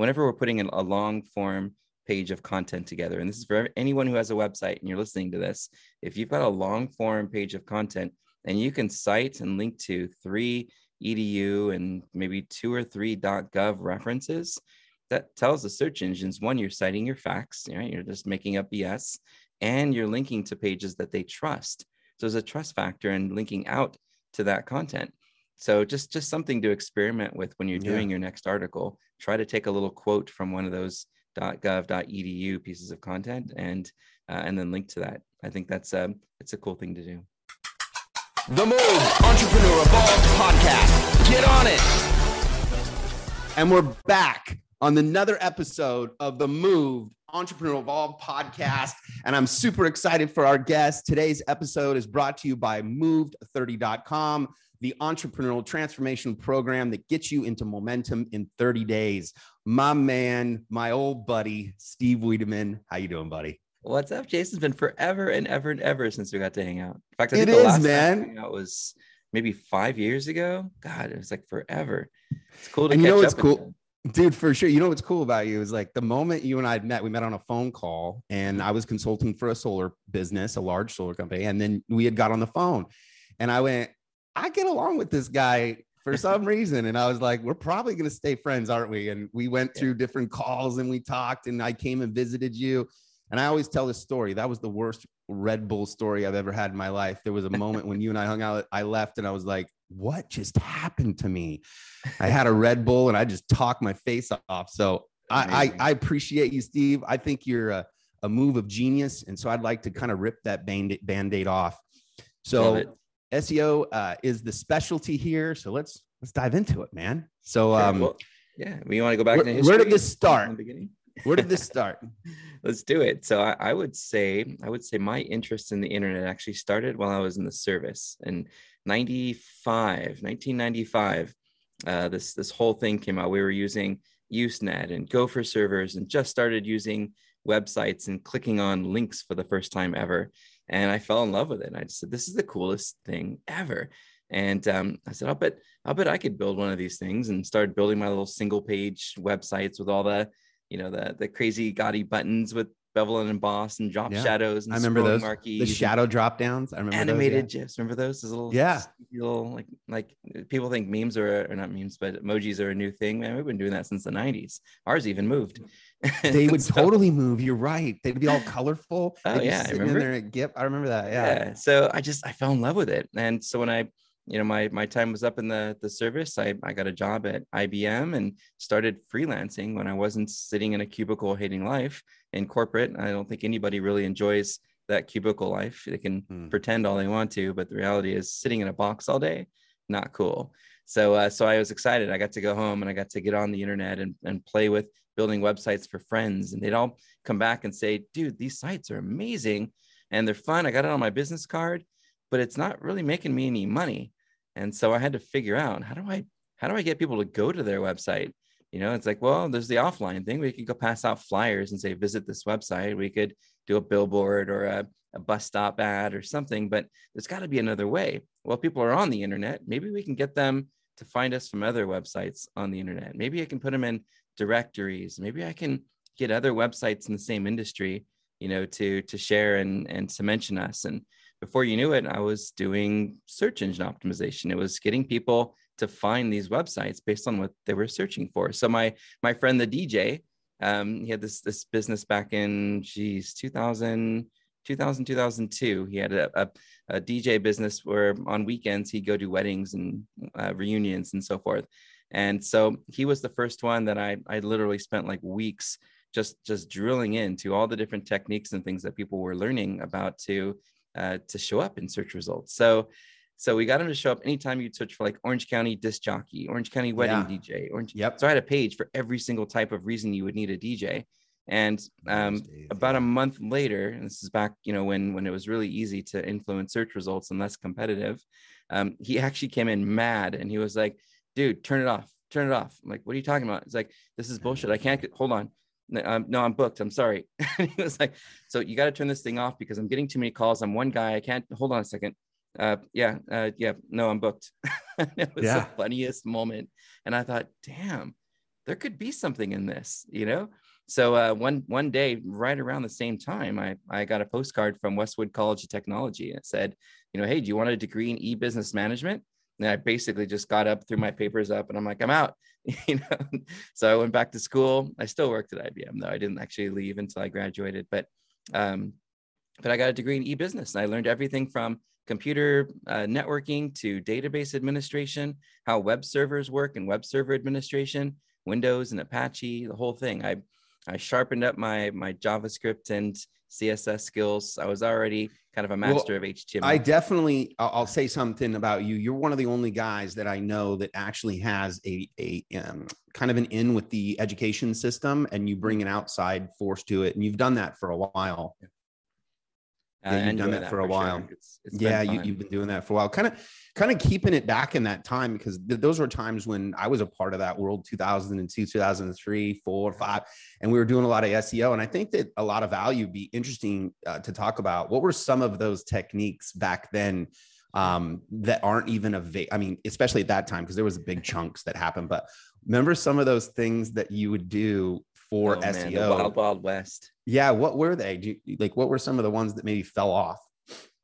whenever we're putting a long form page of content together, and this is for anyone who has a website and you're listening to this, if you've got a long form page of content and you can cite and link to three edu and maybe two or three gov references, that tells the search engines one, you're citing your facts, right? You're just making up BS, and you're linking to pages that they trust. So there's a trust factor in linking out to that content. So just just something to experiment with when you're doing yeah. your next article. Try to take a little quote from one of those .gov.edu pieces of content and uh, and then link to that. I think that's um it's a cool thing to do. The Move Entrepreneur Evolved podcast. Get on it. And we're back on another episode of the Moved Entrepreneur Evolved podcast. And I'm super excited for our guest. Today's episode is brought to you by Moved30.com, the entrepreneurial transformation program that gets you into momentum in 30 days. My man, my old buddy, Steve Wiideman. How you doing, buddy? What's up, Jason? It's been forever and ever and ever since we got to hang out. In fact, I think it the is, last man. Time out was maybe five years ago. God, it was like forever. It's cool to and you know what's cool. Dude, for sure. You know what's cool about you is like the moment you and I met, we met on a phone call and I was consulting for a solar business, a large solar company. And then we had got on the phone and I went, I get along with this guy for some reason. And I was like, we're probably going to stay friends, aren't we? And we went through different calls and we talked and I came and visited you. And I always tell this story. That was the worst Red Bull story I've ever had in my life. There was a moment when you and I hung out, I left and I was like, what just happened to me? I had a Red Bull and I just talked my face off. So I, I, I, appreciate you, Steve. I think you're a, a move of genius. And so I'd like to kind of rip that band aid off. So SEO uh, is the specialty here. So let's let's dive into it, man. So um, well, yeah, we want to go back where, where did this start? Where did this start? Let's do it. So I, I, would say I would say my interest in the internet actually started while I was in the service in 95, 1995. Uh, this this whole thing came out. We were using Usenet and Gopher servers and just started using websites and clicking on links for the first time ever. And I fell in love with it. And I just said, "This is the coolest thing ever." And um, I said, "I'll bet I'll bet I could build one of these things." And started building my little single page websites with all the you know the the crazy gaudy buttons with bevel and emboss and drop yeah. shadows and I remember those marquees. The shadow drop downs. I remember animated those, yeah. gifs. Remember those? Those little yeah, little like like people think memes are or not memes, but emojis are a new thing. Man, we've been doing that since the '90s. Ours even moved. they would so, totally move. You're right. They'd be all colorful. Oh yeah, I remember. In there at GIF. I remember that. Yeah. yeah. So I just I fell in love with it, and so when I you know my my time was up in the the service. I i got a job at ibm and started freelancing when i wasn't sitting in a cubicle hating life. In corporate i don't think anybody really enjoys that cubicle life. They can hmm. pretend all they want to but the reality is sitting in a box all day not cool. So uh, so i was excited. I got to go home and i got to get on the internet and, and play with building websites for friends. And they'd all come back and say dude these sites are amazing and they're fun. I got it on my business card but it's not really making me any money and so I had to figure out how do I how do I get people to go to their website? You know, it's like, well, there's the offline thing. We could go pass out flyers and say, visit this website. We could do a billboard or a, a bus stop ad or something, but there's got to be another way. Well, people are on the internet. Maybe we can get them to find us from other websites on the internet. Maybe I can put them in directories. Maybe I can get other websites in the same industry, you know, to to share and and to mention us. And before you knew it, I was doing search engine optimization. It was getting people to find these websites based on what they were searching for. So my my friend the DJ, um, he had this this business back in geez 2000 2000 2002. He had a, a, a DJ business where on weekends he'd go to weddings and uh, reunions and so forth. And so he was the first one that I I literally spent like weeks just just drilling into all the different techniques and things that people were learning about to uh, to show up in search results. So, so we got them to show up anytime you'd search for like Orange County disc jockey, Orange County wedding yeah. DJ, Orange. Yep. So I had a page for every single type of reason you would need a DJ. And um, about a month later, and this is back, you know, when when it was really easy to influence search results and less competitive, um, he actually came in mad and he was like, "Dude, turn it off, turn it off." I'm like, "What are you talking about?" It's like, "This is bullshit. I can't get, hold on." Um, no, I'm booked. I'm sorry. he was like, so you got to turn this thing off because I'm getting too many calls. I'm one guy. I can't hold on a second. Uh, yeah, uh, yeah, no, I'm booked. it was yeah. the funniest moment. And I thought, damn, there could be something in this, you know? So uh, one one day, right around the same time, I I got a postcard from Westwood College of Technology. And it said, you know, hey, do you want a degree in e-business management? And I basically just got up, threw my papers up, and I'm like, I'm out. you know. So I went back to school. I still worked at IBM though. I didn't actually leave until I graduated, but um, but I got a degree in e-business. And I learned everything from computer uh, networking to database administration, how web servers work and web server administration, Windows and Apache, the whole thing. I I sharpened up my my JavaScript and CSS skills. I was already kind of a master well, of HTML. I definitely, I'll say something about you. You're one of the only guys that I know that actually has a a um, kind of an in with the education system, and you bring an outside force to it, and you've done that for a while. Yeah, you've done that, that for a for while. Sure. It's, it's yeah, you, have been doing that for a while. Kind of, kind of keeping it back in that time because th- those were times when I was a part of that world, 2002, 2003, four, five, and we were doing a lot of SEO. And I think that a lot of value would be interesting uh, to talk about. What were some of those techniques back then um, that aren't even available? I mean, especially at that time because there was big chunks that happened. But remember some of those things that you would do for oh, SEO. Man, wild Wild West. Yeah, what were they? Do you, like what were some of the ones that maybe fell off?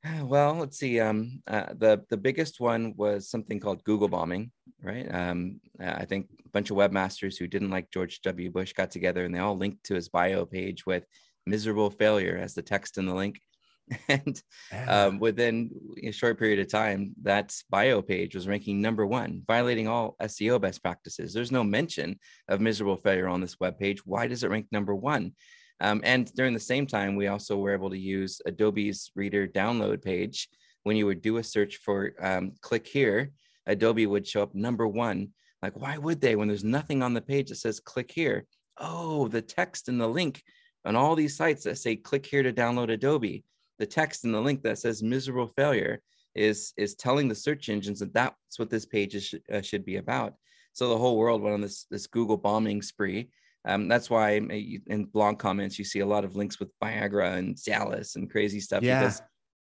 Well, let's see. Um, uh, the the biggest one was something called Google bombing, right? Um, I think a bunch of webmasters who didn't like George W. Bush got together and they all linked to his bio page with "miserable failure" as the text in the link. and um, within a short period of time, that bio page was ranking number one, violating all SEO best practices. There's no mention of miserable failure on this web page. Why does it rank number one? Um, and during the same time, we also were able to use Adobe's Reader download page. When you would do a search for um, click here, Adobe would show up number one. Like, why would they when there's nothing on the page that says click here? Oh, the text and the link on all these sites that say click here to download Adobe the text in the link that says miserable failure is is telling the search engines that that's what this page is, uh, should be about. So the whole world went on this this Google bombing spree. Um, that's why in blog comments you see a lot of links with Viagra and Cialis and crazy stuff yeah. because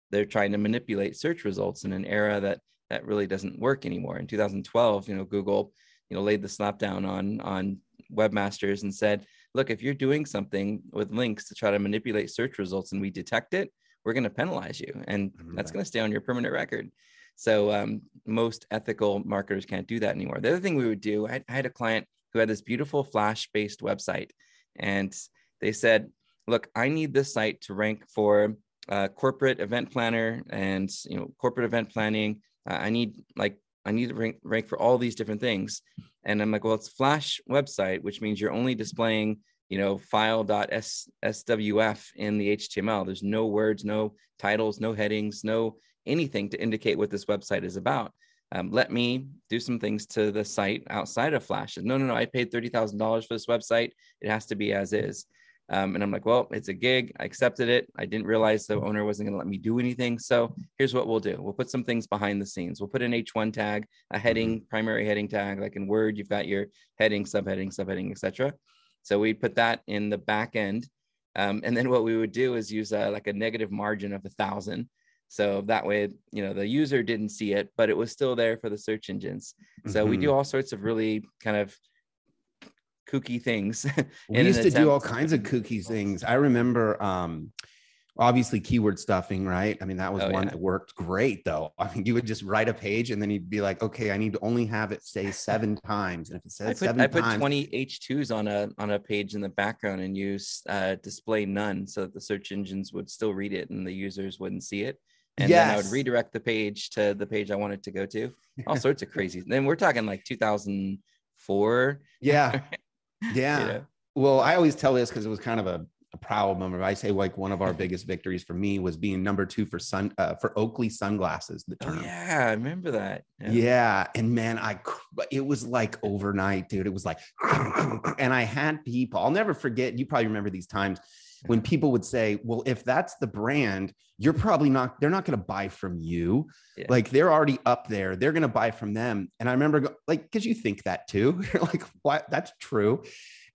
they're trying to manipulate search results in an era that that really doesn't work anymore. In 2012, you know, Google, you know, laid the slap down on on webmasters and said, look, if you're doing something with links to try to manipulate search results and we detect it, we're going to penalize you and that's going to stay on your permanent record. So um, most ethical marketers can't do that anymore. The other thing we would do I, I had a client who had this beautiful flash based website and they said look i need this site to rank for uh, corporate event planner and you know corporate event planning. Uh, i need like i need to rank, rank for all these different things. And i'm like well it's flash website which means you're only displaying you know, file.swf in the HTML. There's no words, no titles, no headings, no anything to indicate what this website is about. Um, let me do some things to the site outside of Flash. No, no, no, I paid $30,000 for this website. It has to be as is. Um, and I'm like, well, it's a gig. I accepted it. I didn't realize the owner wasn't going to let me do anything. So here's what we'll do we'll put some things behind the scenes. We'll put an H1 tag, a heading, mm-hmm. primary heading tag, like in Word, you've got your heading, subheading, subheading, etc. So we put that in the back end. Um, and then what we would do is use a, like a negative margin of a thousand. So that way, you know, the user didn't see it, but it was still there for the search engines. So mm-hmm. we do mm-hmm. all sorts of really kind of kooky things. we used to do all kinds of kooky things. I remember um, obviously keyword stuffing, right? I mean, that was oh, one yeah. that worked great though. I mean, you would just write a page and then you'd be like, okay, I need to only have it say seven times. And if it says I put, seven I put times, 20 H2s on a on a page in the background and use uh, display none so that the search engines would still read it and the users wouldn't see it. And yes. then I would redirect the page to the page I wanted to go to. All sorts of crazy. Then we're talking like 2004. Yeah. Yeah. you know? Well, I always tell this because it was kind of a a proud moment. I say like one of our biggest victories for me was being number two for sun uh, for Oakley sunglasses. The oh, term. Oh, yeah, I remember that. Yeah. yeah, and man, I it was like overnight, dude. It was like, and I had people. I'll never forget. You probably remember these times when people would say, "Well, if that's the brand, you're probably not. They're not going to buy from you. Yeah. Like they're already up there. They're going to buy from them." And I remember, like, because you think that too. You're like, "What? That's true."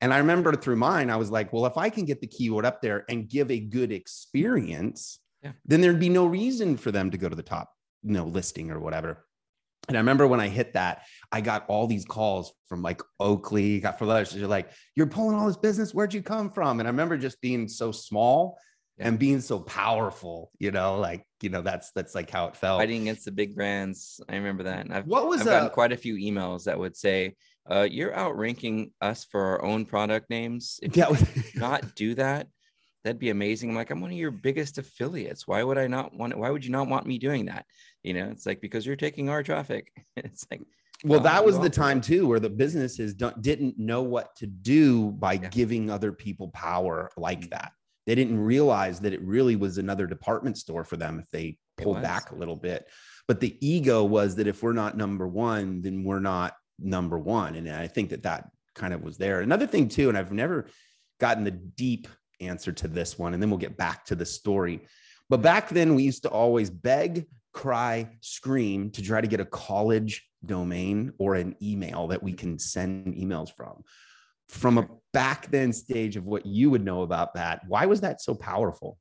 And I remember through mine, I was like, well, if I can get the keyword up there and give a good experience, yeah. then there'd be no reason for them to go to the top, you know, listing or whatever. And I remember when I hit that, I got all these calls from like Oakley, got for letters. You're like, you're pulling all this business. Where'd you come from? And I remember just being so small Yeah. and being so powerful, you know, like, you know, that's that's like how it felt. Fighting against the big brands. I remember that. And I've, What was I've gotten uh, quite a few emails that would say, uh, you're outranking us for our own product names. If yeah, you not do that, that'd be amazing. I'm like, I'm one of your biggest affiliates. Why would I not want why would you not want me doing that? You know, it's like because you're taking our traffic. It's like well, that was the time too where the businesses don't, didn't know what to do by Yeah. giving other people power like that. They didn't realize that it really was another department store for them if they pulled back a little bit. But the ego was that if we're not number one, then we're not number one. And I think that that kind of was there. Another thing too, and I've never gotten the deep answer to this one, and then we'll get back to the story. But back then, we used to always beg, cry, scream to try to get a college domain or an email that we can send emails from. From a back then stage of what you would know about that, why was that so powerful?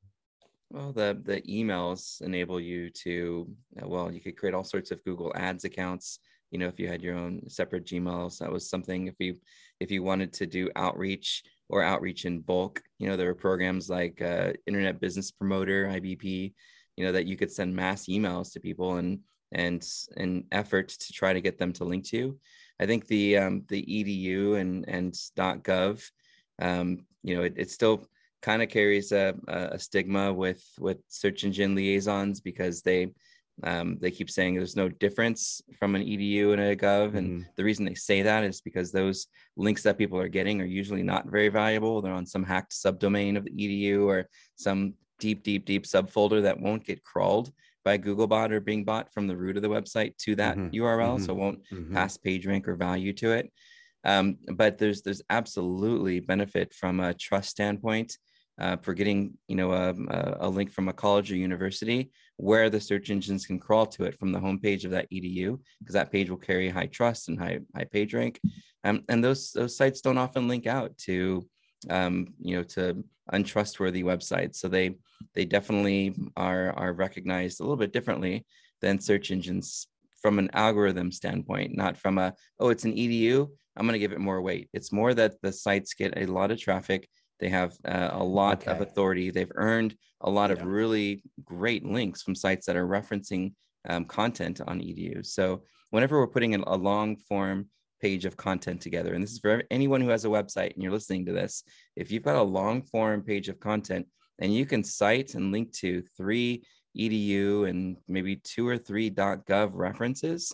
Well, the the emails enable you to well, you could create all sorts of Google Ads accounts. You know, if you had your own separate Gmails, that was something. If you if you wanted to do outreach or outreach in bulk, you know, there were programs like uh, Internet Business Promoter (IBP), you know, that you could send mass emails to people and and an effort to try to get them to link to. I think the um, the edu and and .gov, um, you know, it, it still kind of carries a, a stigma with with search engine liaisons because they um, they keep saying there's no difference from an edu and a gov and Mhm. the reason they say that is because those links that people are getting are usually not very valuable they're on some hacked subdomain of the edu or some deep deep deep subfolder that won't get crawled by googlebot or bingbot from the root of the website to that Mhm. url Mhm. so won't Mhm. pass page rank or value to it. Um, but there's there's absolutely benefit from a trust standpoint uh, for getting you know a, a, a link from a college or university where the search engines can crawl to it from the homepage of that edu because that page will carry high trust and high high page rank. Um, and those those sites don't often link out to um, you know to untrustworthy websites. So they they definitely are are recognized a little bit differently than search engines from an algorithm standpoint, not from a, oh, it's an EDU. I'm going to give it more weight. It's more that the sites get a lot of traffic. They have uh, a lot of authority. They've earned a lot of really great links from sites that are referencing um, content on EDU. So whenever we're putting in a long form page of content together, and this is for anyone who has a website and you're listening to this, if you've got a long form page of content and you can cite and link to three edu and maybe two or three gov references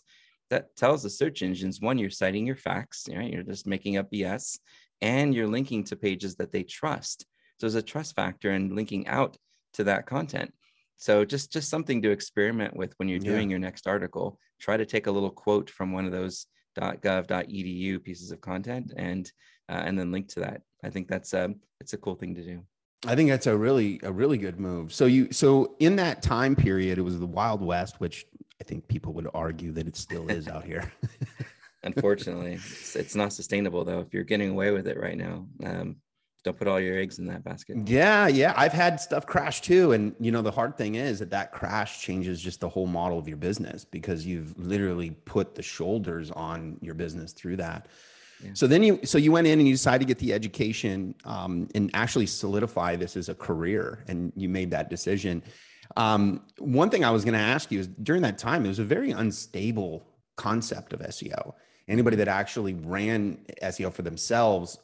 that tells the search engines one you're citing your facts right you're just making up bs and you're linking to pages that they trust so there's a trust factor in linking out to that content so just just something to experiment with when you're Yeah. doing your next article try to take a little quote from one of those gov edu pieces of content and uh, and then link to that i think that's um it's a cool thing to do I think that's a really a really good move. So you so in that time period, it was the Wild West, which I think people would argue that it still is out here. unfortunately it's, it's not sustainable though if you're getting away with it right now um, don't put all your eggs in that basket yeah, yeah, I've had stuff crash too, and you know the hard thing is that that crash changes just the whole model of your business because you've literally put the shoulders on your business through that. Yeah. So then you so you went in and you decided to get the education um, and actually solidify this as a career, and you made that decision. Um, one thing I was going to ask you is during that time, it was a very unstable concept of SEO. Anybody that actually ran SEO for themselves,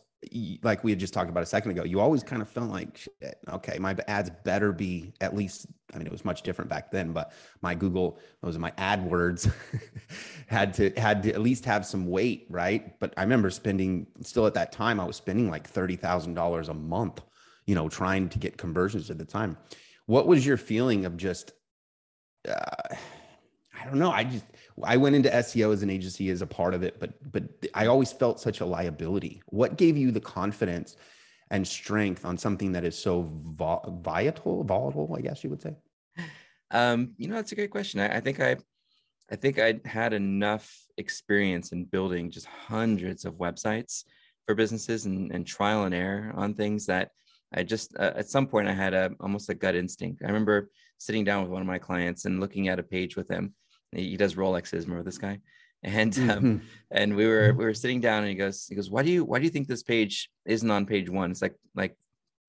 like we had just talked about a second ago, you always kind of felt like, shit, okay, my ads better be at least. I mean, it was much different back then, but my Google, those are my AdWords, had to had to at least have some weight, right? But I remember spending still at that time, I was spending like thirty thousand dollars a month, you know, trying to get conversions at the time. What was your feeling of just? Uh, I don't know. I just I went into SEO as an agency as a part of it, but but I always felt such a liability. What gave you the confidence and strength on something that is so vo- vital, volatile? I guess you would say. Um, you know, that's a great question. I, I think I, I think I had enough experience in building just hundreds of websites for businesses and, and trial and error on things that I just uh, at some point I had a almost a gut instinct. I remember sitting down with one of my clients and looking at a page with him, He, he does Rolexes. Remember this guy? And um, Mhm. and we were we were sitting down, and he goes he goes, why do you why do you think this page isn't on page one? It's like like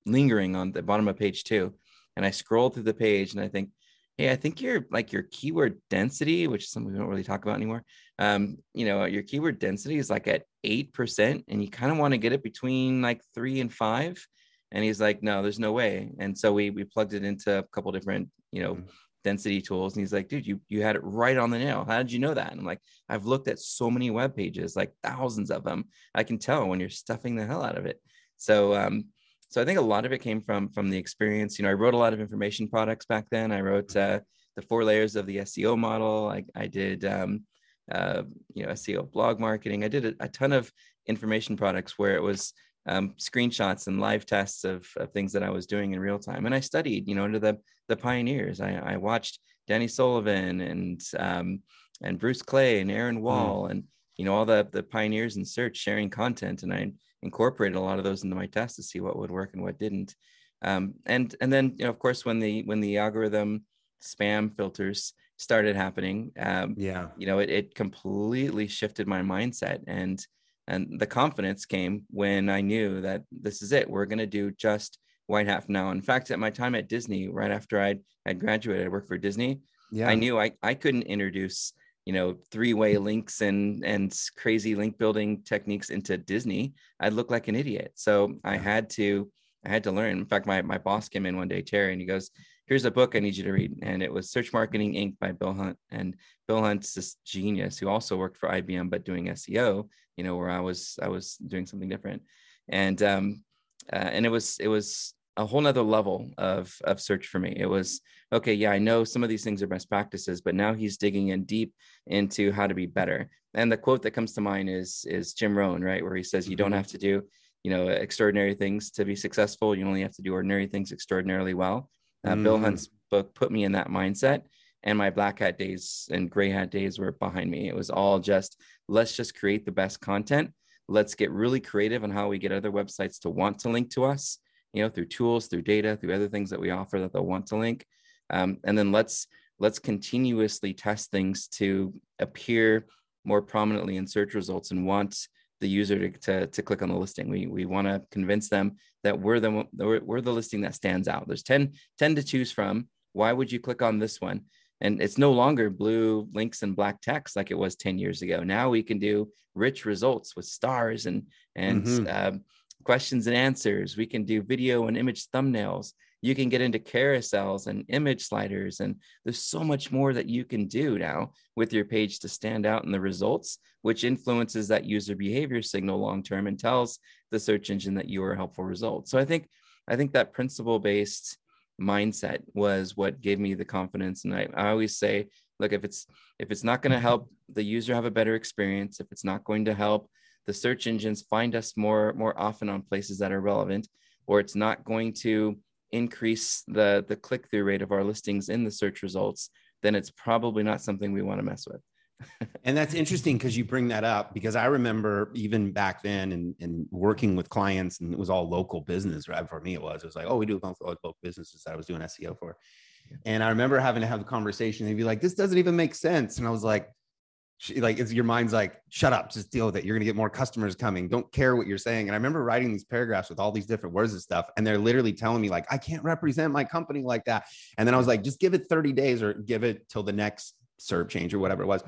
lingering on the bottom of page two. And I scroll through the page, and I think, hey, I think your like your keyword density, which is something we don't really talk about anymore. Um, you know, your keyword density is like at eight percent, and you kind of want to get it between like three and five. And he's like, no, there's no way. And so we we plugged it into a couple different, you know, Mhm. Density tools. And he's like, dude, you you had it right on the nail. How did you know that? And I'm like, I've looked at so many web pages, like thousands of them. I can tell when you're stuffing the hell out of it. So um, so I think a lot of it came from from the experience. You know, I wrote a lot of information products back then. I wrote uh, the four layers of the SEO model. I I did um, uh, you know SEO blog marketing. I did a, a ton of information products where it was um, screenshots and live tests of, of things that I was doing in real time. And I studied, you know, under the the pioneers. I, I watched Danny Sullivan and um, and Bruce Clay and Aaron Wall and you know all the the pioneers in search sharing content. And I incorporated a lot of those into my tests to see what would work and what didn't. Um, and and then you know of course when the when the algorithm spam filters started happening, um, Yeah. you know it, it completely shifted my mindset and and the confidence came when i knew that this is it we're going to do just white hat now in fact at my time at disney right after i'd had graduated i worked for disney Yeah. i knew i, I couldn't introduce you know three-way links and and crazy link building techniques into disney. I'd look like an idiot. So i had to i had to learn. In fact my, my boss came in one day terry and he goes here's a book i need you to read. And it was search marketing inc. by bill hunt and bill hunt's this genius who also worked for ibm but doing seo you know where i was i was doing something different. And um uh, and it was it was a whole nother level of of search for me. It was okay yeah i know some of these things are best practices but now he's digging in deep into how to be better. And the quote that comes to mind is is jim rohn right? Where he says you don't Mhm. have to do you know extraordinary things to be successful. You only have to do ordinary things extraordinarily well. Uh, bill Mm. hunt's book put me in that mindset and my black hat days and gray hat days were behind me. It was all just let's just create the best content. Let's get really creative on how we get other websites to want to link to us you know through tools through data through other things that we offer that they'll want to link. Um, and then let's let's continuously test things to appear more prominently in search results and want the user to, to, to click on the listing. We, we want to convince them that we're the we're, we're the listing that stands out. There's 10 10 to choose from. Why would you click on this one and it's no longer blue links and black text like it was 10 years ago. Now we can do rich results with stars and and Mhm. um, questions and answers. We can do video and image thumbnails. You can get into carousels and image sliders and there's so much more that you can do now with your page to stand out in the results which influences that user behavior signal long term and tells the search engine that you are a helpful result. So i think i think that principle based mindset was what gave me the confidence. And I, I always say look if it's if it's not going to mm-hmm. help the user have a better experience if it's not going to help the search engines find us more more often on places that are relevant or it's not going to increase the the click-through rate of our listings in the search results then it's probably not something we want to mess with And that's interesting because you bring that up because I remember even back then and, and working with clients and it was all local business, right? For me, it was, it was like, oh, we do a local businesses that I was doing SEO for. And I remember having to have the conversation. They'd be like, this doesn't even make sense. And I was like, sh- like it's your mind's like, shut up, just deal with it. You're gonna get more customers coming. Don't care what you're saying. And I remember writing these paragraphs with all these different words and stuff. And they're literally telling me, like, I can't represent my company like that. And then I was like, just give it 30 days or give it till the next serve change or whatever it was.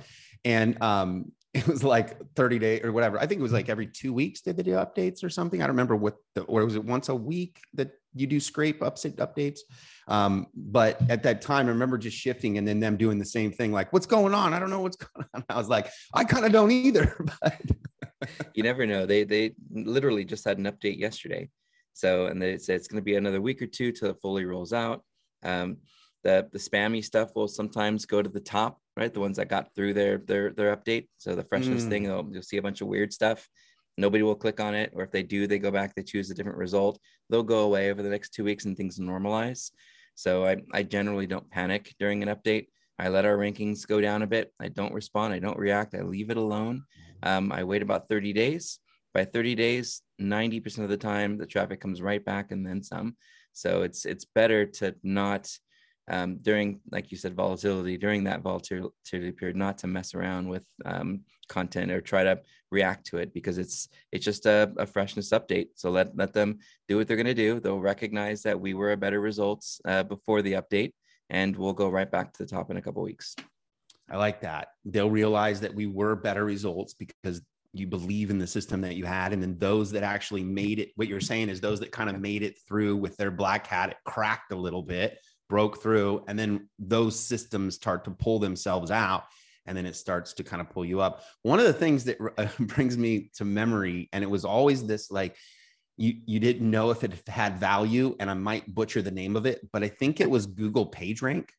And um, it was like 30 days or whatever. I think it was like every two weeks did they do updates or something. I don't remember what the, or was it once a week that you do scrape ups updates? Um, but at that time, I remember just shifting and then them doing the same thing, like, what's going on? I don't know what's going on. I was like, I kind of don't either. But you never know they they literally just had an update yesterday so and they said it's going to be another week or two till it fully rolls out um, the the spammy stuff will sometimes go to the top right? The ones that got through their their their update. So the freshness Mm. thing they'll, you'll see a bunch of weird stuff. Nobody will click on it or if they do they go back they choose a different result. They'll go away over the next two weeks and things normalize. So i, I generally don't panic during an update. I let our rankings go down a bit. I don't respond. I don't react. I leave it alone. Um, I wait about 30 days. By 30 days, 90% of the time, the traffic comes right back and then some. So it's it's better to not um, during, like you said, volatility during that volatility period, not to mess around with um, content or try to react to it because it's it's just a, a freshness update. So let let them do what they're going to do. They'll recognize that we were a better results uh, before the update, and we'll go right back to the top in a couple weeks. I like that. They'll realize that we were better results because you believe in the system that you had. And then those that actually made it, what you're saying is those that kind of made it through with their black hat, it cracked a little bit, broke through. And then those systems start to pull themselves out. And then it starts to kind of pull you up. One of the things that uh, brings me to memory, and it was always this like, you, you didn't know if it had value, and I might butcher the name of it, but I think it was Google PageRank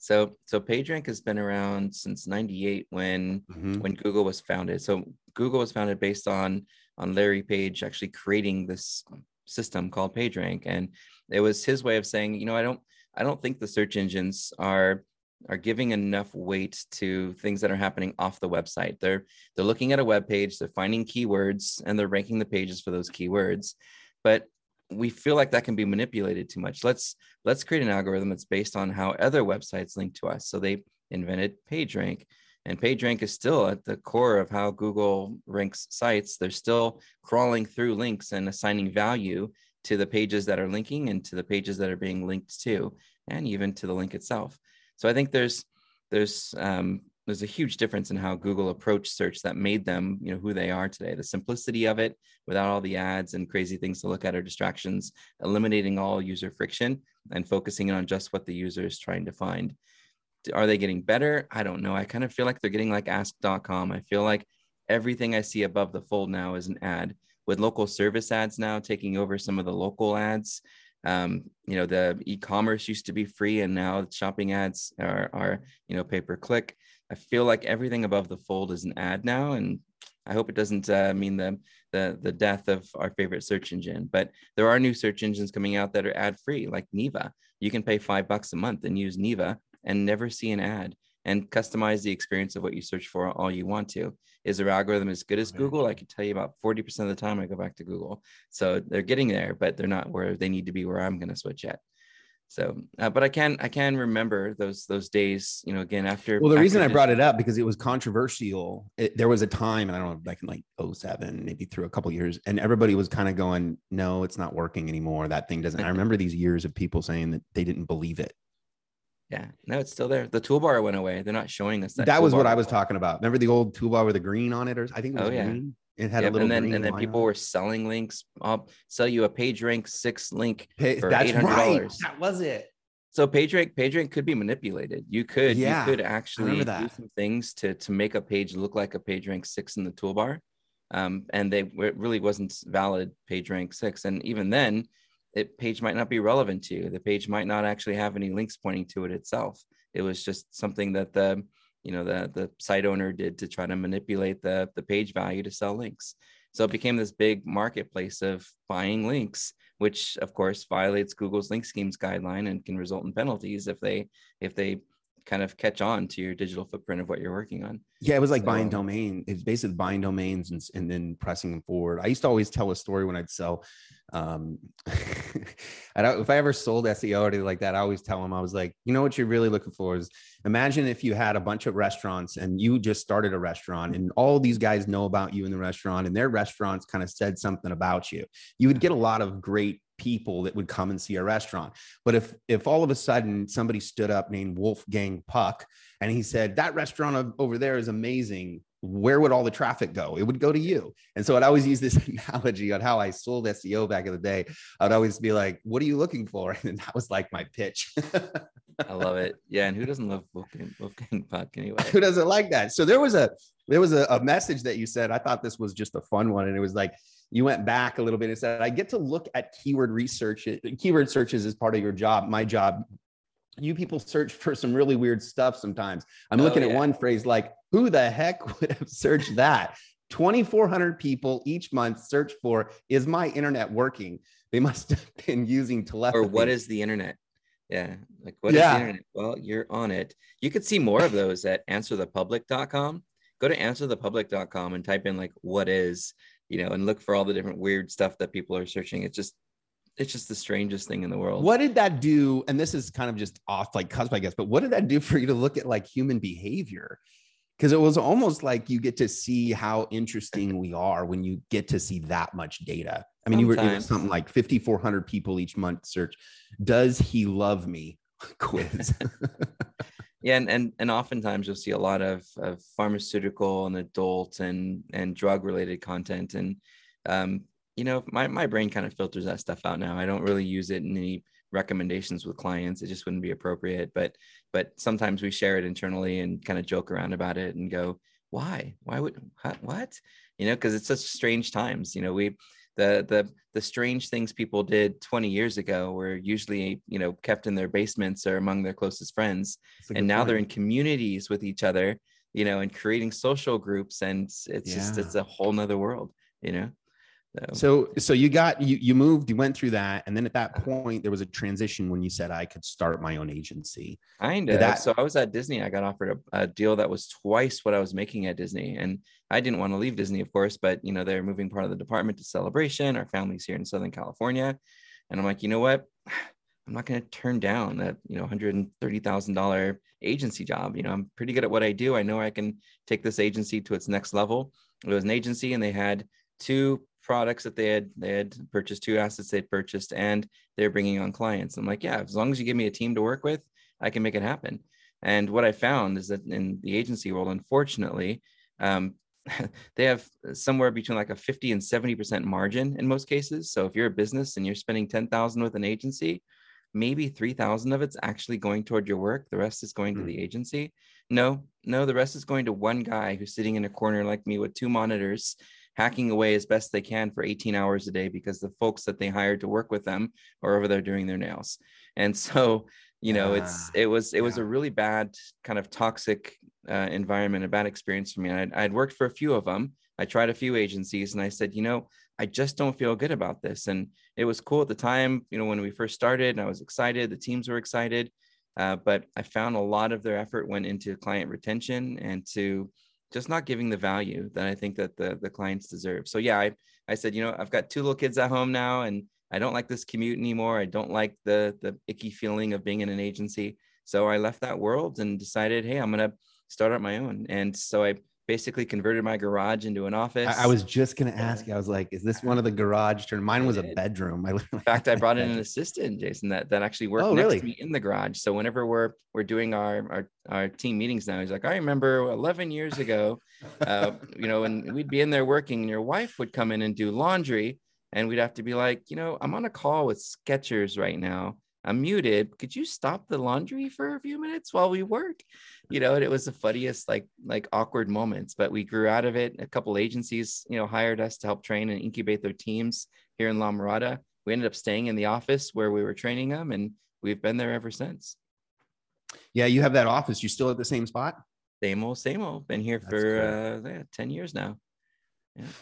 so so PageRank has been around since 98 when mm-hmm. when Google was founded. So Google was founded based on on Larry Page actually creating this system called PageRank. And it was his way of saying, you know, I don't I don't think the search engines are are giving enough weight to things that are happening off the website. They're they're looking at a web page, they're finding keywords and they're ranking the pages for those keywords. But we feel like that can be manipulated too much. Let's let's create an algorithm that's based on how other websites link to us. So they invented PageRank, and PageRank is still at the core of how Google ranks sites. They're still crawling through links and assigning value to the pages that are linking and to the pages that are being linked to, and even to the link itself. So I think there's there's um, there's a huge difference in how Google approached search that made them, you know, who they are today. The simplicity of it, without all the ads and crazy things to look at or distractions, eliminating all user friction and focusing on just what the user is trying to find. Are they getting better? I don't know. I kind of feel like they're getting like ask.com. I feel like everything I see above the fold now is an ad with local service ads now taking over some of the local ads. Um, you know, the e-commerce used to be free and now shopping ads are, are you know, pay per click. I feel like everything above the fold is an ad now, and I hope it doesn't uh, mean the, the the death of our favorite search engine. But there are new search engines coming out that are ad free, like Neeva. You can pay five bucks a month and use Neeva and never see an ad and customize the experience of what you search for all you want to. Is their algorithm as good as Google? I can tell you about 40% of the time I go back to Google. So they're getting there, but they're not where they need to be where I'm going to switch at. So, uh, but I can I can remember those those days. You know, again after. Well, the after reason I brought it up because it was controversial. It, there was a time, and I don't know, back in like 07, maybe through a couple years, and everybody was kind of going, "No, it's not working anymore. That thing doesn't." I remember these years of people saying that they didn't believe it. Yeah, no, it's still there. The toolbar went away. They're not showing us that. That was what I was talking about. Remember the old toolbar with the green on it, or I think it was oh, yeah. green. It had yep, a little and then and then people were selling links. I'll sell you a PageRank six link for eight hundred dollars. Right. That was it. So PageRank, PageRank could be manipulated. You could, yeah, you could actually do some things to to make a page look like a PageRank six in the toolbar, um, and they it really wasn't valid PageRank six. And even then, it page might not be relevant to you. The page might not actually have any links pointing to it itself. It was just something that the you know the the site owner did to try to manipulate the the page value to sell links. So it became this big marketplace of buying links which of course violates Google's link schemes guideline and can result in penalties if they if they kind of catch on to your digital footprint of what you're working on. Yeah, it was like so, buying domain. It's basically buying domains and, and then pressing them forward. I used to always tell a story when I'd sell. Um, I don't, if I ever sold SEO or anything like that, I always tell them I was like, you know what you're really looking for is imagine if you had a bunch of restaurants and you just started a restaurant and all these guys know about you in the restaurant and their restaurants kind of said something about you. You would get a lot of great people that would come and see a restaurant. But if if all of a sudden somebody stood up named Wolfgang Puck and he said that restaurant over there is amazing, where would all the traffic go? It would go to you. And so I'd always use this analogy on how I sold SEO back in the day. I'd always be like, "What are you looking for?" And that was like my pitch. I love it. Yeah, and who doesn't love Wolfgang, Wolfgang Puck anyway? who doesn't like that? So there was a there was a, a message that you said. I thought this was just a fun one, and it was like you went back a little bit and said, I get to look at keyword research, keyword searches as part of your job, my job. You people search for some really weird stuff sometimes. I'm oh, looking yeah. at one phrase like, who the heck would have searched that? 2,400 people each month search for, is my internet working? They must have been using telepathy. Or what is the internet? Yeah. Like what yeah. is the internet? Well, you're on it. You could see more of those at answerthepublic.com. Go to answerthepublic.com and type in like what is you know, and look for all the different weird stuff that people are searching. It's just it's just the strangest thing in the world. What did that do? And this is kind of just off like cusp, I guess, but what did that do for you to look at like human behavior? Because it was almost like you get to see how interesting we are when you get to see that much data. I mean, you were it was something like 5,400 people each month search. Does he love me? Quiz. Yeah, and, and and oftentimes you'll see a lot of, of pharmaceutical and adult and and drug related content, and um, you know, my my brain kind of filters that stuff out now. I don't really use it in any recommendations with clients. It just wouldn't be appropriate. But but sometimes we share it internally and kind of joke around about it and go, why? Why would what? You know, because it's such strange times. You know, we the the the strange things people did 20 years ago were usually you know kept in their basements or among their closest friends. And now they're in communities with each other you know and creating social groups and it's just it's a whole nother world you know so, So, you got you you moved, you went through that, and then at that point there was a transition when you said I could start my own agency. kind of. that- so i was at disney i got offered a, a deal that was twice what i was making at disney and i didn't want to leave disney of course but you know they're moving part of the department to celebration our family's here in southern california and i'm like you know what? I'm not going to turn down that you know $130000 agency job you know i'm pretty good at what i do i know i can take this agency to its next level. It was an agency and they had two products that they had they had purchased two assets they'd purchased and they're bringing on clients. I'm like yeah as long as you give me a team to work with i can make it happen. And what i found is that in the agency world unfortunately um, they have somewhere between like a 50 and 70 percent margin in most cases. So if you're a business and you're spending 10000 with an agency maybe 3000 of it's actually going toward your work. The rest is going to Hmm. the agency. No no the rest is going to one guy who's sitting in a corner like me with two monitors hacking away as best they can for 18 hours a day because the folks that they hired to work with them are over there doing their nails. And so you know it's Ah, it was it was a really bad kind of toxic uh, environment a bad experience for me. And I'd, I'd worked for a few of them i tried a few agencies and i said you know i just don't feel good about this. And it was cool at the time you know when we first started and i was excited the teams were excited uh, but i found a lot of their effort went into client retention and to just not giving the value that i think that the, the clients deserve. So yeah I, I said you know i've got two little kids at home now and i don't like this commute anymore. I don't like the the icky feeling of being in an agency. So i left that world and decided hey i'm going to start up my own. And so i basically converted my garage into an office I, I was just gonna ask you. I was like, is this one of the garage turn? Mine was a bedroom. I In fact, I brought in an assistant, Jason, that that actually worked Oh, next really? to me in the garage. So whenever we're we're doing our our, our team meetings now, he's like, I remember 11 years ago, uh, you know, and we'd be in there working, and your wife would come in and do laundry, and we'd have to be like, you know, I'm on a call with Skechers right now. I'm muted. Could you stop the laundry for a few minutes while we work? You know, and it was the funniest, like like awkward moments. But we grew out of it. A couple agencies, you know, hired us to help train and incubate their teams here in La Mirada. We ended up staying in the office where we were training them, and we've been there ever since. yeah, you have that office. You still at the same spot? Same old, same old. Been here That's for uh, yeah, ten years now.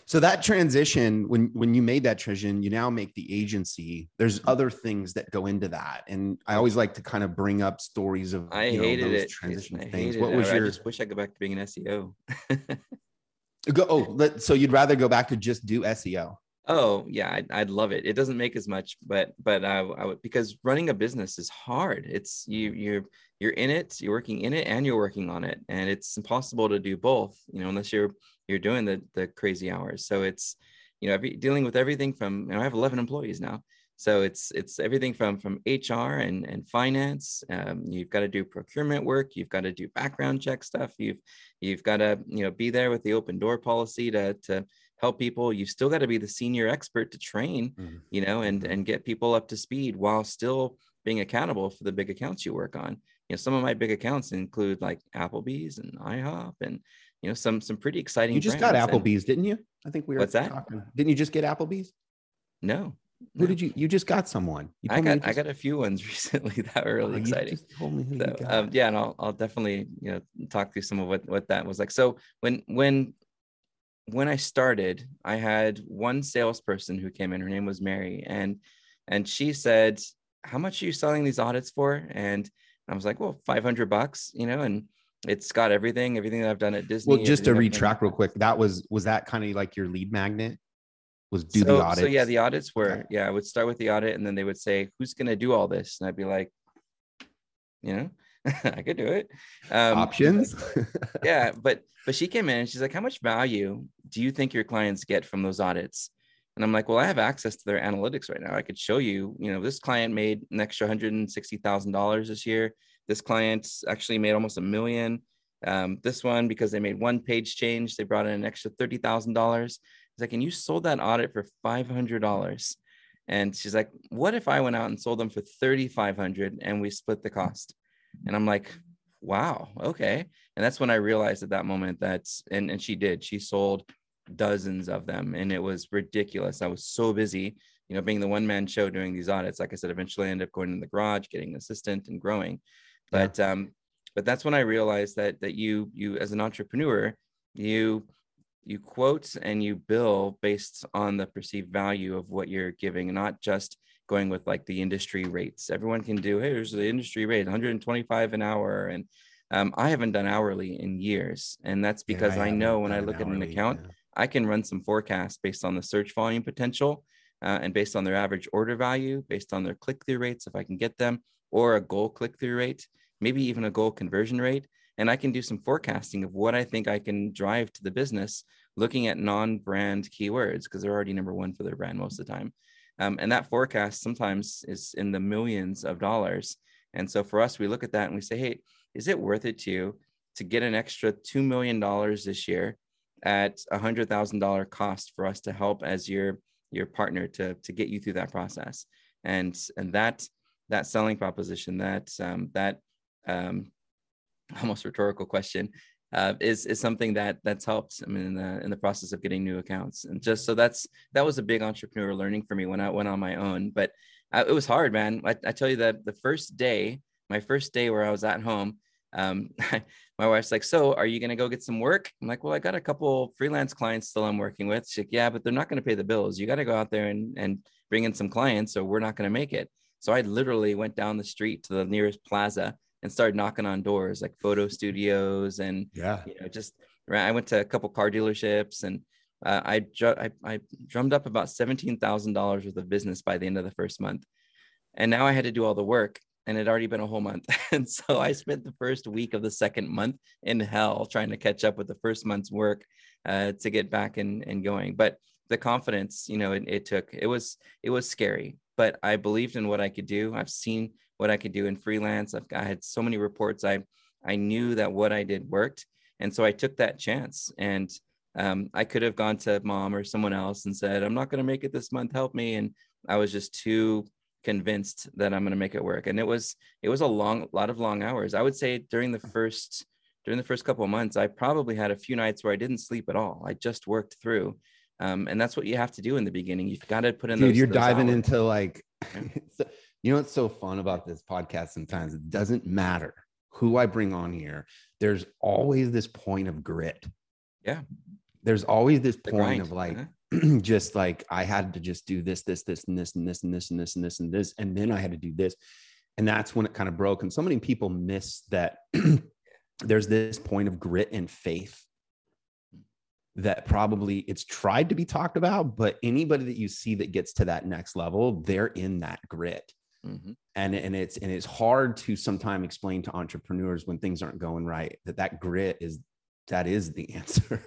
So that transition, when when you made that transition, you now make the agency. There's Mm-hmm. other things that go into that, and I always like to kind of bring up stories of I you know, hated those it. Transition I things. What it. was I your just wish I could go back to being an SEO. go? Oh, so you'd rather go back to just do SEO? Oh yeah, I'd, I'd love it. It doesn't make as much, but but I, I would because running a business is hard. It's you you're you're in it, you're working in it, and you're working on it, and it's impossible to do both. You know, unless you're you're doing the the crazy hours. So it's you know every, dealing with everything from you know, I have 11 employees now, so it's it's everything from from HR and and finance. Um, you've got to do procurement work. You've got to do background check stuff. You've you've got to you know be there with the open door policy to to help people you've still got to be the senior expert to train Mhm. you know and Mhm. and get people up to speed while still being accountable for the big accounts you work on you know some of my big accounts include like applebee's and ihop and you know some some pretty exciting You just got brands, and- Applebee's, didn't you? I think we were What's that? talking. Didn't you just get Applebee's? no Who no. did you? You just got someone. I told me you got i got a few ones recently that were oh, really you exciting told me so um, yeah and I'll, I'll definitely you know talk through some of what what that was like so when when when i started i had one salesperson who came in her name was mary and and she said how much are you selling these audits for and i was like well 500 bucks you know and it's got everything everything that i've done at disney well, just to retract real quick, that was was that kind of like your lead magnet? Was do so, the audit? So yeah, the audits were Okay. yeah. I would start with the audit, and then they would say, "Who's going to do all this?" And I'd be like, you know, I could do it. Um, options. yeah, but but she came in and she's like, "How much value do you think your clients get from those audits?" And I'm like, "Well, I have access to their analytics right now. I could show you. You know, this client made an extra hundred and sixty thousand dollars this year. This client actually made almost a million. Um, this one because they made one page change, they brought in an extra thirty thousand dollars. It's like, and you sold that audit for five hundred dollars." And she's like, "What if I went out and sold them for thirty five hundred and we split the cost?" And I'm like, "Wow, okay." and that's when i realized at that moment that's and, and she did she sold dozens of them and it was ridiculous. I was so busy you know being the one man show doing these audits like i said eventually i ended up going in the garage getting an assistant and growing. But um but that's when i realized that that you you as an entrepreneur you you quote and you bill based on the perceived value of what you're giving not just going with like the industry rates everyone can do hey here's the industry rate 125 an hour and um, I haven't done hourly in years, and that's Yeah, because I, know when I look at an account, yeah. I can run some forecasts based on the search volume potential uh, and based on their average order value, based on their click through rates, if I can get them, or a goal click through rate, maybe even a goal conversion rate. And I can do some forecasting of what I think I can drive to the business looking at non brand keywords because they're already number one for their brand most of the time. Um, and that forecast sometimes is in the millions of dollars. And so for us, we look at that and we say, hey, is it worth it to you to get an extra $2 million this year at a hundred thousand dollar cost for us to help as your your partner to to get you through that process and and that that selling proposition that um, that um, almost rhetorical question uh, is is something that that's helped I mean in the in the process of getting new accounts and just so that's that was a big entrepreneur learning for me when I went on my own but uh, it was hard man I, I tell you that the first day my first day where I was at home um, my wife's like, so are you to go get some work? I'm like, well, I got a couple freelance clients still I'm working with. She's like, yeah, but they're not to pay the bills. You got to go out there and, and bring in some clients. So we're not to make it. So I literally went down the street to the nearest plaza and started knocking on doors like photo studios and, Yeah. you know, just I went to a couple car dealerships and uh, I, dr- I, I drummed up about $17,000 worth of business by the end of the first month. And now I had to do all the work and it had already been a whole month. And so I spent the first week of the second month in hell trying to catch up with the first month's work uh, to get back and, and going. But the confidence, you know, it, it took, it was, it was scary, but I believed in what I could do. I've seen what I could do in freelance. I've, I had so many reports. I, I knew that what I did worked. And so I took that chance and um, I could have gone to mom or someone else and said, I'm not going to make it this month. Help me. And I was just too convinced that I'm going to make it work. And it was it was a long lot of long hours. I would say during the first during the first couple of months, I probably had a few nights where I didn't sleep at all. I just worked through. Um, and that's what you have to do in the beginning. You've got to put in Dude, those, you're those diving hours. into like, you know what's so fun about this podcast sometimes? It doesn't matter who I bring on here. There's always this point of grit. Yeah. There's always this The point grind, of like, uh-huh. just like I had to just do this, this, this, and this, and this, and this, and this, and this, and this, and then I had to do this. And that's when it kind of broke. And so many people miss that there's this point of grit and faith that probably it's tried to be talked about, but anybody that you see that gets to that next level, they're in that grit. Mhm. And, and it's and it's hard to sometimes explain to entrepreneurs when things aren't going right that that grit is that is the answer.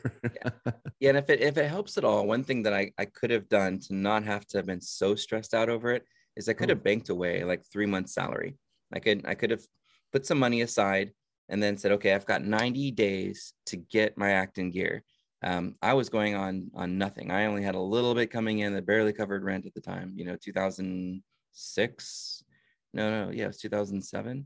Yeah, and if it if it helps at all, one thing that I, I could have done to not have to have been so stressed out over it is I could Oh. have banked away like three months salary. I could I could have put some money aside and then said, okay, I've got 90 days to get my act in gear. Um, I was going on on nothing. I only had a little bit coming in that barely covered rent at the time, you know, 2006. No, no, yeah, it was 2007.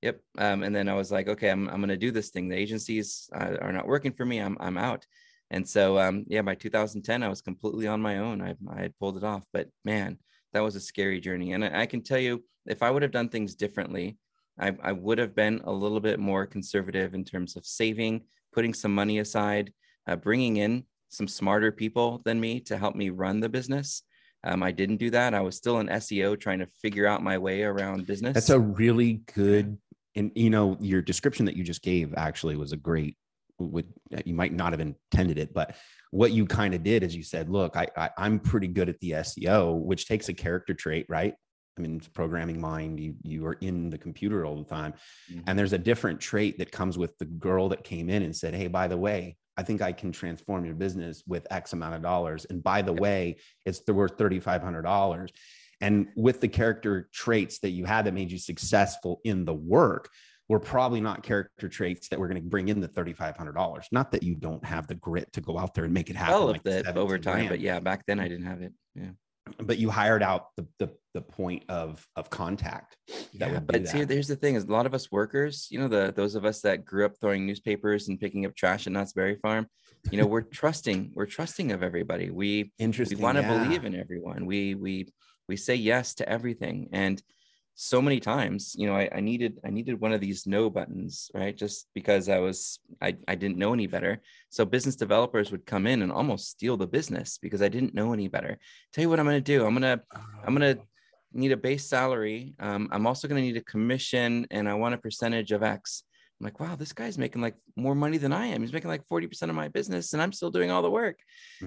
Yep. Um, and then I was like, okay, I'm, I'm going to do this thing. The agencies uh, are not working for me. I'm, I'm out. And so, um, yeah, by 2010, I was completely on my own. I, I had pulled it off, but man, that was a scary journey. And I, I can tell you, if I would have done things differently, I, I would have been a little bit more conservative in terms of saving, putting some money aside, uh, bringing in some smarter people than me to help me run the business. Um, I didn't do that. I was still in SEO trying to figure out my way around business. That's a really good, and you know, your description that you just gave actually was a great. Would you might not have intended it, but what you kind of did is you said, look, I, I I'm pretty good at the SEO, which takes a character trait, right? I mean, programming mind. You you are in the computer all the time, Mhm. and there's a different trait that comes with the girl that came in and said, "Hey, by the way, I think I can transform your business with X amount of dollars, and by the way, it's worth thirty five hundred dollars." And with the character traits that you had that made you successful in the work, were probably not character traits that were going to bring in the thirty five hundred dollars. Not that you don't have the grit to go out there and make it happen. developed like it over time, grand but yeah, back then I didn't have it. Yeah. But you hired out the the, the point of of contact that Yeah, but see, there's the thing: is a lot of us workers, you know, the those of us that grew up throwing newspapers and picking up trash at Knott's Berry Farm, you know, we're trusting, we're trusting of everybody. We we want to yeah. believe in everyone. We we we say yes to everything, and so many times, you know, I, I needed I needed one of these no buttons, right? Just because I was I I didn't know any better. So business developers would come in and almost steal the business because I didn't know any better. Tell you what I'm going to do. I'm going to I'm gonna need a base salary. Um, I'm also going to need a commission, and I want a percentage of X. I'm like, wow, this guy's making like more money than I am. He's making like 40% of my business, and I'm still doing all the work.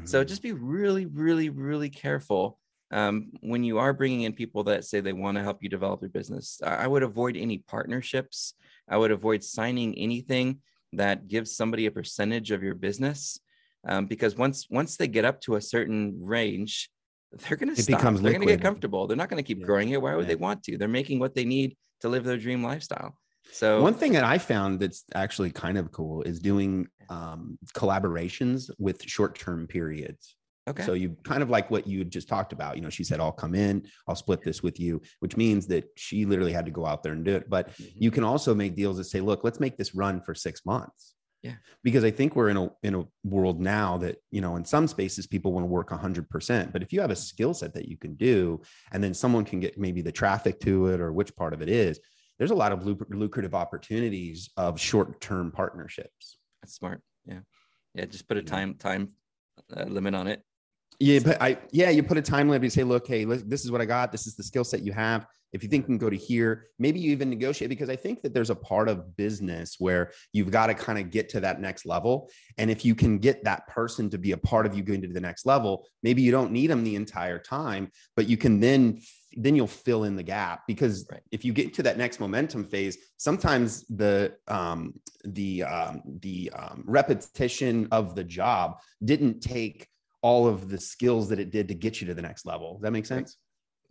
So Mhm. just be really, really, really careful um, when you are bringing in people that say they want to help you develop your business. I would avoid any partnerships. I would avoid signing anything that gives somebody a percentage of your business, um, because once once they get up to a certain range, they're going to stop. becomes they're going to get comfortable. They're not going to keep Yeah. growing it. Why would Yeah. they want to? They're making what they need to live their dream lifestyle. So One thing that I found that's actually kind of cool is doing um, collaborations with short-term periods. Okay, So you kind of like what you just talked about. You know, she said, "I'll come in, I'll split this with you," which means that she literally had to go out there and do it. But Mhm. you can also make deals that say, "Look, let's make this run for six months." Yeah. Because I think we're in a in a world now that you know, in some spaces, people want to work hundred percent. But if you have a skill set that you can do, and then someone can get maybe the traffic to it or which part of it is, there's a lot of lucrative opportunities of short term partnerships. that's smart. Yeah, yeah. Just put a time time uh, limit on it. Yeah, but I yeah, you put a time limit. You say, look, hey, look, this is what I got. This is the skill set you have. If you think you can go to here, maybe you even negotiate because I think that there's a part of business where you've got to kind of get to that next level. And if you can get that person to be a part of you going to the next level, maybe you don't need them the entire time, but you can then then you'll fill in the gap because Right. if you get to that next momentum phase, sometimes the um, the um, the um, repetition of the job didn't take all of the skills that it did to get you to the next level. Does that make sense?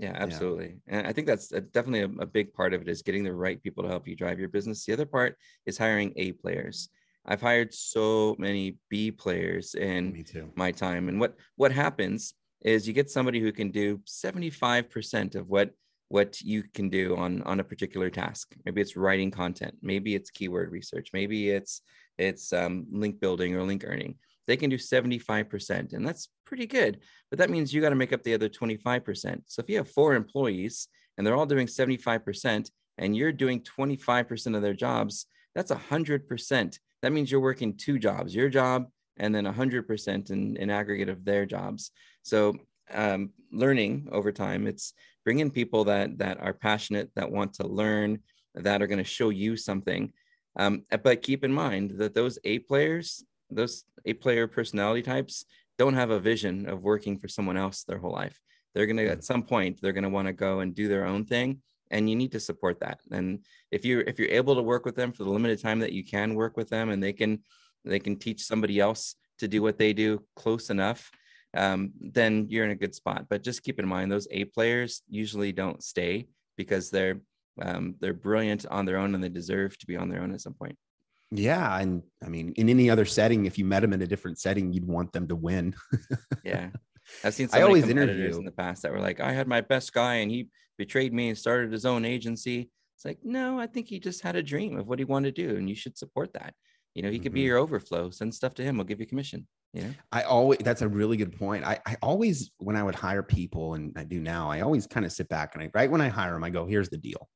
Yeah, absolutely. And I think that's uh, definitely a, a big part of it is getting the right people to help you drive your business. The other part is hiring A players. I've hired so many B players in my time. And what what happens is you get somebody who can do 75% of what what you can do on on a particular task. Maybe it's writing content, maybe it's keyword research, maybe it's it's um, link building or link earning. They can do 75%, and that's pretty good. But that means you got to make up the other 25%. So if you have four employees and they're all doing 75%, and you're doing 25% of their jobs, that's 100%. That means you're working two jobs, your job and then 100% in, in aggregate of their jobs. So um, learning over time, it's bringing people that that are passionate, that want to learn, that are going to show you something. Um, but keep in mind that those A players, those A player personality types, don't have a vision of working for someone else their whole life. They're going to, at some point, they're going to want to go and do their own thing, and you need to support that. And if you're, if you're able to work with them for the limited time that you can work with them, and they can they can teach somebody else to do what they do close enough, um, then you're in a good spot. But just keep in mind those A players usually don't stay because they're um, they're brilliant on their own and they deserve to be on their own at some point. Yeah. And I mean, in any other setting, if you met them in a different setting, you'd want them to win. Yeah. I've seen so I always interview- in the past that were like, I had my best guy and he betrayed me and started his own agency. It's like, no, I think he just had a dream of what he wanted to do and you should support that. You know, he could be Mhm. your overflow. Send stuff to him. We'll give you commission. You know? I always, that's a really good point. I, I always, when I would hire people and I do now, I always kind of sit back and I, right when I hire them, I go, here's the deal.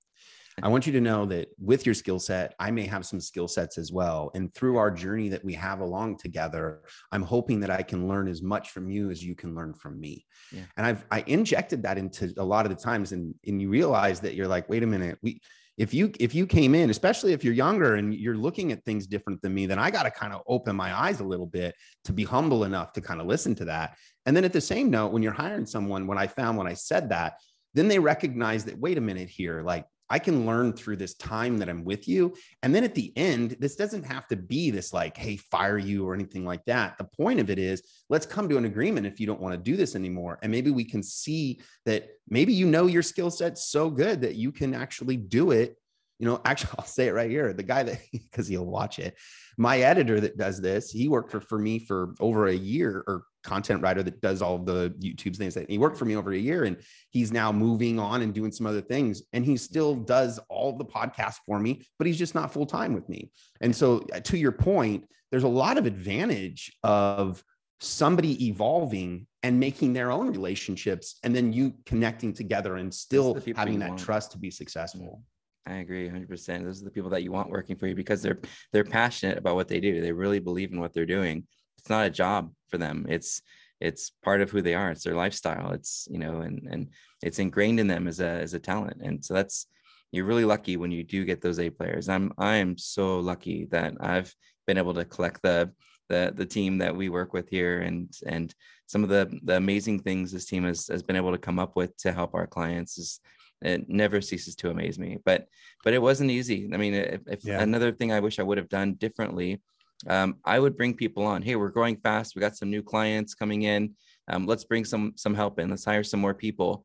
I want you to know that with your skill set, I may have some skill sets as well. And through our journey that we have along together, I'm hoping that I can learn as much from you as you can learn from me. Yeah. And I've I injected that into a lot of the times, and and you realize that you're like, wait a minute, we if you if you came in especially if you're younger and you're looking at things different than me then i got to kind of open my eyes a little bit to be humble enough to kind of listen to that and then at the same note when you're hiring someone when i found when i said that then they recognize that wait a minute here like I can learn through this time that I'm with you. And then at the end, this doesn't have to be this like, hey, fire you or anything like that. The point of it is let's come to an agreement if you don't want to do this anymore. And maybe we can see that maybe you know your skill set so good that you can actually do it. You know, actually, I'll say it right here. The guy that, because he'll watch it, my editor that does this, he worked for, for me for over a year or content writer that does all the YouTube things. That he worked for me over a year, and he's now moving on and doing some other things. And he still does all the podcasts for me, but he's just not full time with me. And so, uh, to your point, there's a lot of advantage of somebody evolving and making their own relationships, and then you connecting together and still having that want. trust to be successful. I agree 100%. Those are the people that you want working for you because they're they're passionate about what they do. They really believe in what they're doing. It's not a job for them. It's it's part of who they are. It's their lifestyle. It's you know and and it's ingrained in them as a as a talent. And so that's you're really lucky when you do get those a players. I'm i am so lucky that i've been able to collect the the the team that we work with here. And and some of the the amazing things this team has, has been able to come up with to help our clients is it never ceases to amaze me but but it wasn't easy i mean if, if yeah. another thing i wish i would have done differently um, I would bring people on. Hey, we're growing fast. We got some new clients coming in. Um, let's bring some some help in. Let's hire some more people.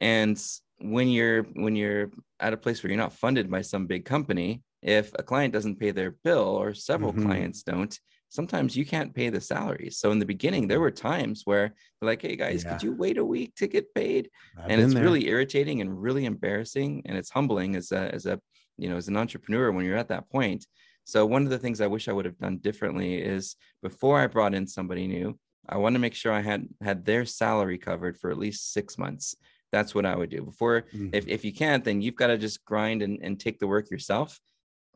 And when you're when you're at a place where you're not funded by some big company, if a client doesn't pay their bill or several mm-hmm. clients don't, sometimes you can't pay the salaries. So in the beginning, there were times where they're like, "Hey guys, yeah. could you wait a week to get paid?" I've and it's there. really irritating and really embarrassing, and it's humbling as a as a you know as an entrepreneur when you're at that point. So one of the things I wish I would have done differently is before I brought in somebody new, I want to make sure I had had their salary covered for at least six months. That's what I would do. Before, mm-hmm. if, if you can't, then you've got to just grind and, and take the work yourself,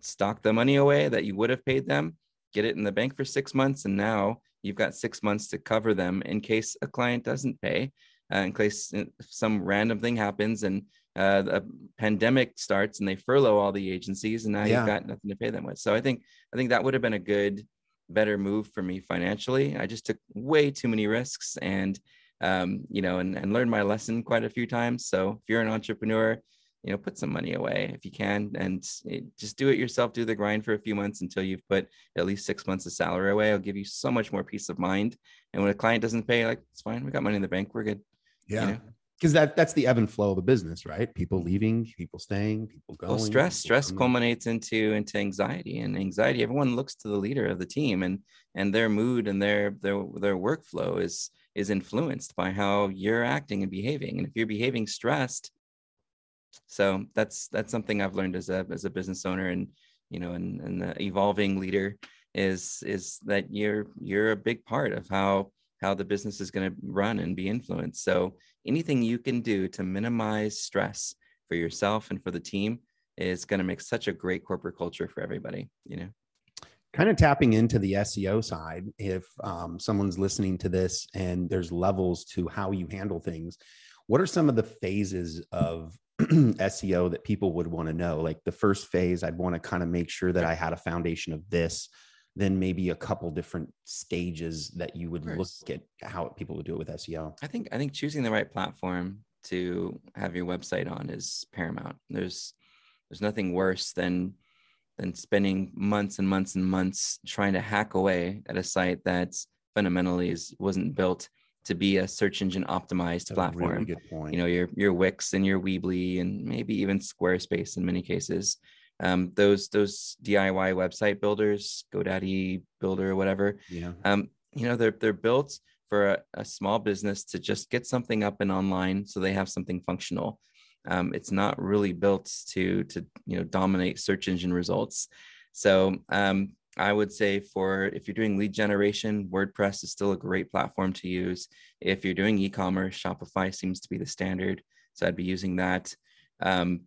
stock the money away that you would have paid them, get it in the bank for six months, and now you've got six months to cover them in case a client doesn't pay, uh, in case uh, some random thing happens and uh, a pandemic starts and they furlough all the agencies and now yeah. you've got nothing to pay them with. So i think i think that would have been a good better move for me financially. I just took way too many risks and um, you know and, and learned my lesson quite a few times. So if you're an entrepreneur you know put some money away if you can and just do it yourself do the grind for a few months until you've put at least six months of salary away it'll give you so much more peace of mind and when a client doesn't pay like it's fine we got money in the bank we're good yeah you know? because that that's the ebb and flow of the business, right? People leaving, people staying, people going. Well, stress, stress coming. culminates into into anxiety, and anxiety. Everyone looks to the leader of the team, and and their mood and their their their workflow is is influenced by how you're acting and behaving. And if you're behaving stressed, so that's that's something I've learned as a as a business owner, and you know, and and the evolving leader is is that you're you're a big part of how how the business is going to run and be influenced. So anything you can do to minimize stress for yourself and for the team is going to make such a great corporate culture for everybody, you know. Kind of tapping into the SEO side, if um, someone's listening to this and there's levels to how you handle things, what are some of the phases of SEO that people would want to know? Like the first phase, I'd want to kind of make sure that I had a foundation of this then maybe a couple different stages that you would look at how people would do it with SEO. I think I think choosing the right platform to have your website on is paramount. There's there's nothing worse than than spending months and months and months trying to hack away at a site that fundamentally is wasn't built to be a search engine optimized That's platform. Really good point. You know, your your Wix and your Weebly and maybe even Squarespace in many cases um, those those DIY website builders, GoDaddy Builder or whatever. Yeah. Um, you know, they're they're built for a, a, small business to just get something up and online so they have something functional. Um, it's not really built to to you know dominate search engine results. So um, I would say for if you're doing lead generation, WordPress is still a great platform to use. If you're doing e-commerce, Shopify seems to be the standard, so I'd be using that. Um,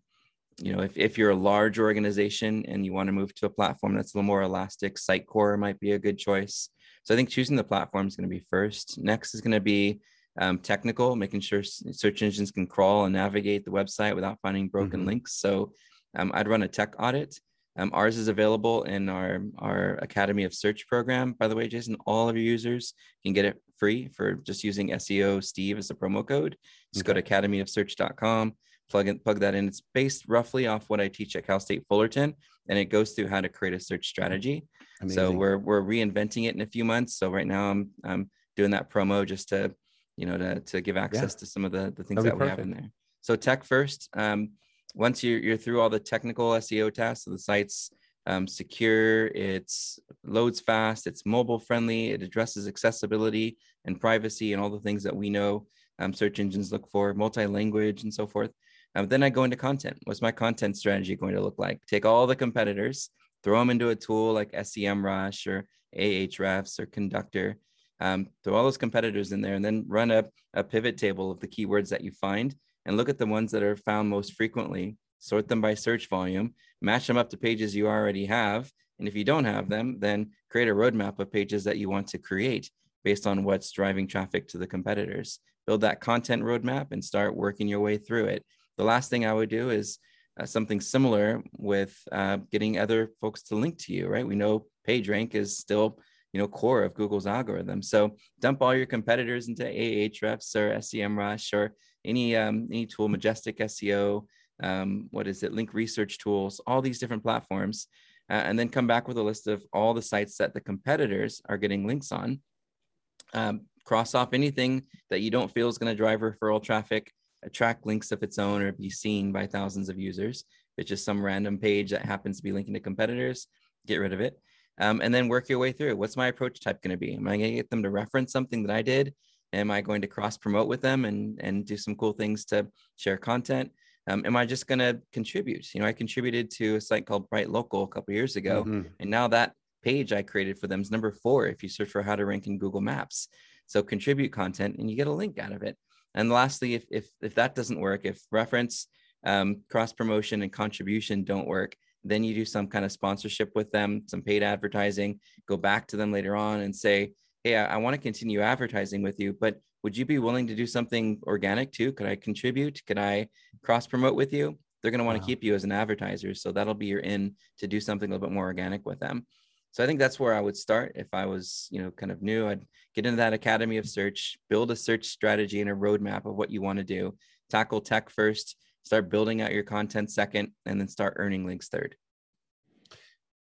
you know, if, if you're a large organization and you want to move to a platform that's a little more elastic, Sitecore might be a good choice. So I think choosing the platform is going to be first. Next is going to be um, technical, making sure search engines can crawl and navigate the website without finding broken mm-hmm. links. So um, I'd run a tech audit. Um, ours is available in our, our Academy of Search program. By the way, Jason, all of your users can get it free for just using SEO Steve as a promo code. Just okay. go to academyofsearch.com, plug in, plug that in. It's based roughly off what I teach at Cal State Fullerton, and it goes through how to create a search strategy. Amazing. So we're we're reinventing it in a few months. So right now I'm I'm doing that promo just to you know to to give access yeah. to some of the the things That'd that we have in there. So tech first. Um, once you're, you're through all the technical SEO tasks, so the site's um, secure, it's loads fast, it's mobile friendly, it addresses accessibility and privacy and all the things that we know um, search engines look for, multi-language and so forth. Um, then I go into content. What's my content strategy going to look like? Take all the competitors, throw them into a tool like SEMrush or Ahrefs or Conductor, um, throw all those competitors in there, and then run a, a pivot table of the keywords that you find and look at the ones that are found most frequently, sort them by search volume, match them up to pages you already have. And if you don't have them, then create a roadmap of pages that you want to create based on what's driving traffic to the competitors. Build that content roadmap and start working your way through it. The last thing I would do is uh, something similar with uh, getting other folks to link to you, right? We know PageRank is still you know core of Google's algorithm. So dump all your competitors into Ahrefs or SEMrush or any um, any tool, Majestic SEO, um, what is it, Link Research Tools, all these different platforms, uh, and then come back with a list of all the sites that the competitors are getting links on. Um, cross off anything that you don't feel is going to drive referral traffic, attract links of its own, or be seen by thousands of users. If it's just some random page that happens to be linking to competitors, get rid of it. Um, and then work your way through. What's my approach type going to be? Am I going to get them to reference something that I did? Am I going to cross promote with them and and do some cool things to share content? Um, am I just going to contribute? You know, I contributed to a site called Bright Local a couple years ago, mm-hmm. and now that page I created for them is number four if you search for how to rank in Google Maps. So contribute content, and you get a link out of it. And lastly, if if if that doesn't work, if reference, um, cross promotion, and contribution don't work, then you do some kind of sponsorship with them, some paid advertising. Go back to them later on and say, hey, I, I want to continue advertising with you, but would you be willing to do something organic too? Could I contribute? Could I cross promote with you? They're going to want wow. Uh-huh. to keep you as an advertiser. So that'll be your in to do something a little bit more organic with them. So I think that's where I would start if I was, you know, kind of new. I'd get into that academy of search, build a search strategy and a roadmap of what you want to do. Tackle tech first, start building out your content second, and then start earning links third.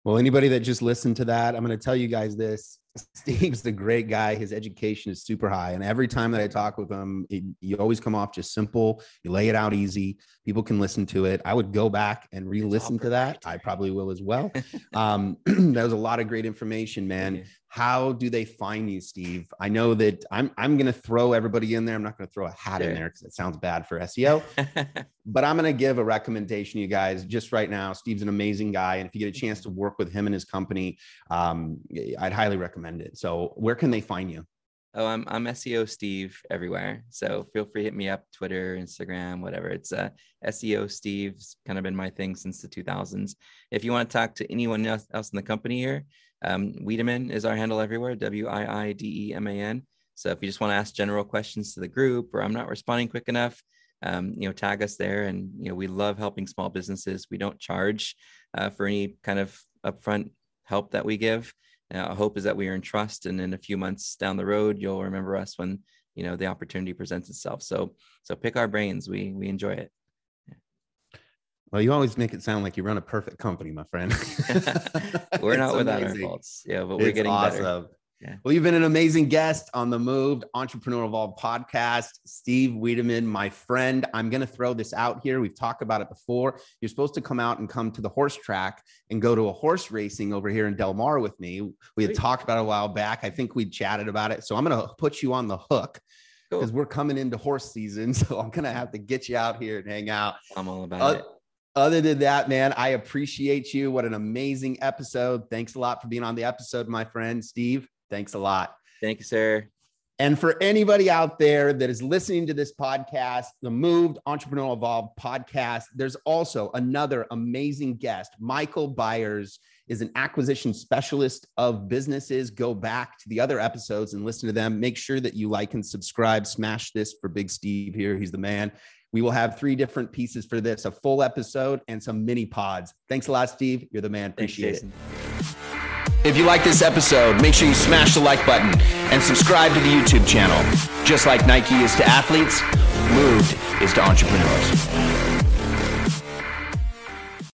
Well, anybody that just listened to that, I'm going to tell you guys this. Steve's a great guy. His education is super high. And every time that I talk with him, it, you always come off just simple. You lay it out easy. People can listen to it. I would go back and re listen to that. I probably will as well. um, that was a lot of great information, man how do they find you steve i know that i'm i'm going to throw everybody in there i'm not going to throw a hat sure. in there because it sounds bad for seo but i'm going to give a recommendation you guys just right now steve's an amazing guy and if you get a chance to work with him and his company um, i'd highly recommend it so where can they find you Oh, I'm I'm SEO Steve everywhere. So feel free to hit me up, Twitter, Instagram, whatever. It's uh, SEO Steve's kind of been my thing since the 2000s. If you want to talk to anyone else, else in the company here, um, Wiideman is our handle everywhere, W I I D E M A N. So if you just want to ask general questions to the group or I'm not responding quick enough, um, you know, tag us there. And, you know, we love helping small businesses. We don't charge uh, for any kind of upfront help that we give. Uh, our hope is that we earn trust. And in a few months down the road, you'll remember us when, you know, the opportunity presents itself. So, so pick our brains. We, we enjoy it. Well, you always make it sound like you run a perfect company, my friend. we're not without amazing. our faults. Yeah, but we're it's getting awesome. better. Yeah. Well, you've been an amazing guest on the Moved Entrepreneur Evolved podcast. Steve Wiideman, my friend. I'm going to throw this out here. We've talked about it before. You're supposed to come out and come to the horse track and go to a horse racing over here in Del Mar with me. We had talked about it a while back. I think we chatted about it. So I'm going to put you on the hook because cool. we're coming into horse season. So I'm going to have to get you out here and hang out. I'm all about uh, it other than that, man, I appreciate you. What an amazing episode. Thanks a lot for being on the episode, my friend Steve. Thanks a lot. Thank you, sir. And for anybody out there that is listening to this podcast, the Moved Entrepreneurial Evolved podcast, there's also another amazing guest. Michael Byers is an acquisition specialist of businesses. Go back to the other episodes and listen to them. Make sure that you like and subscribe. Smash this for Big Steve here. He's the man. We will have three different pieces for this a full episode and some mini pods. Thanks a lot, Steve. You're the man. Appreciate Thanks, it. If you like this episode, make sure you smash the like button and subscribe to the YouTube channel. Just like Nike is to athletes, Moved is to entrepreneurs.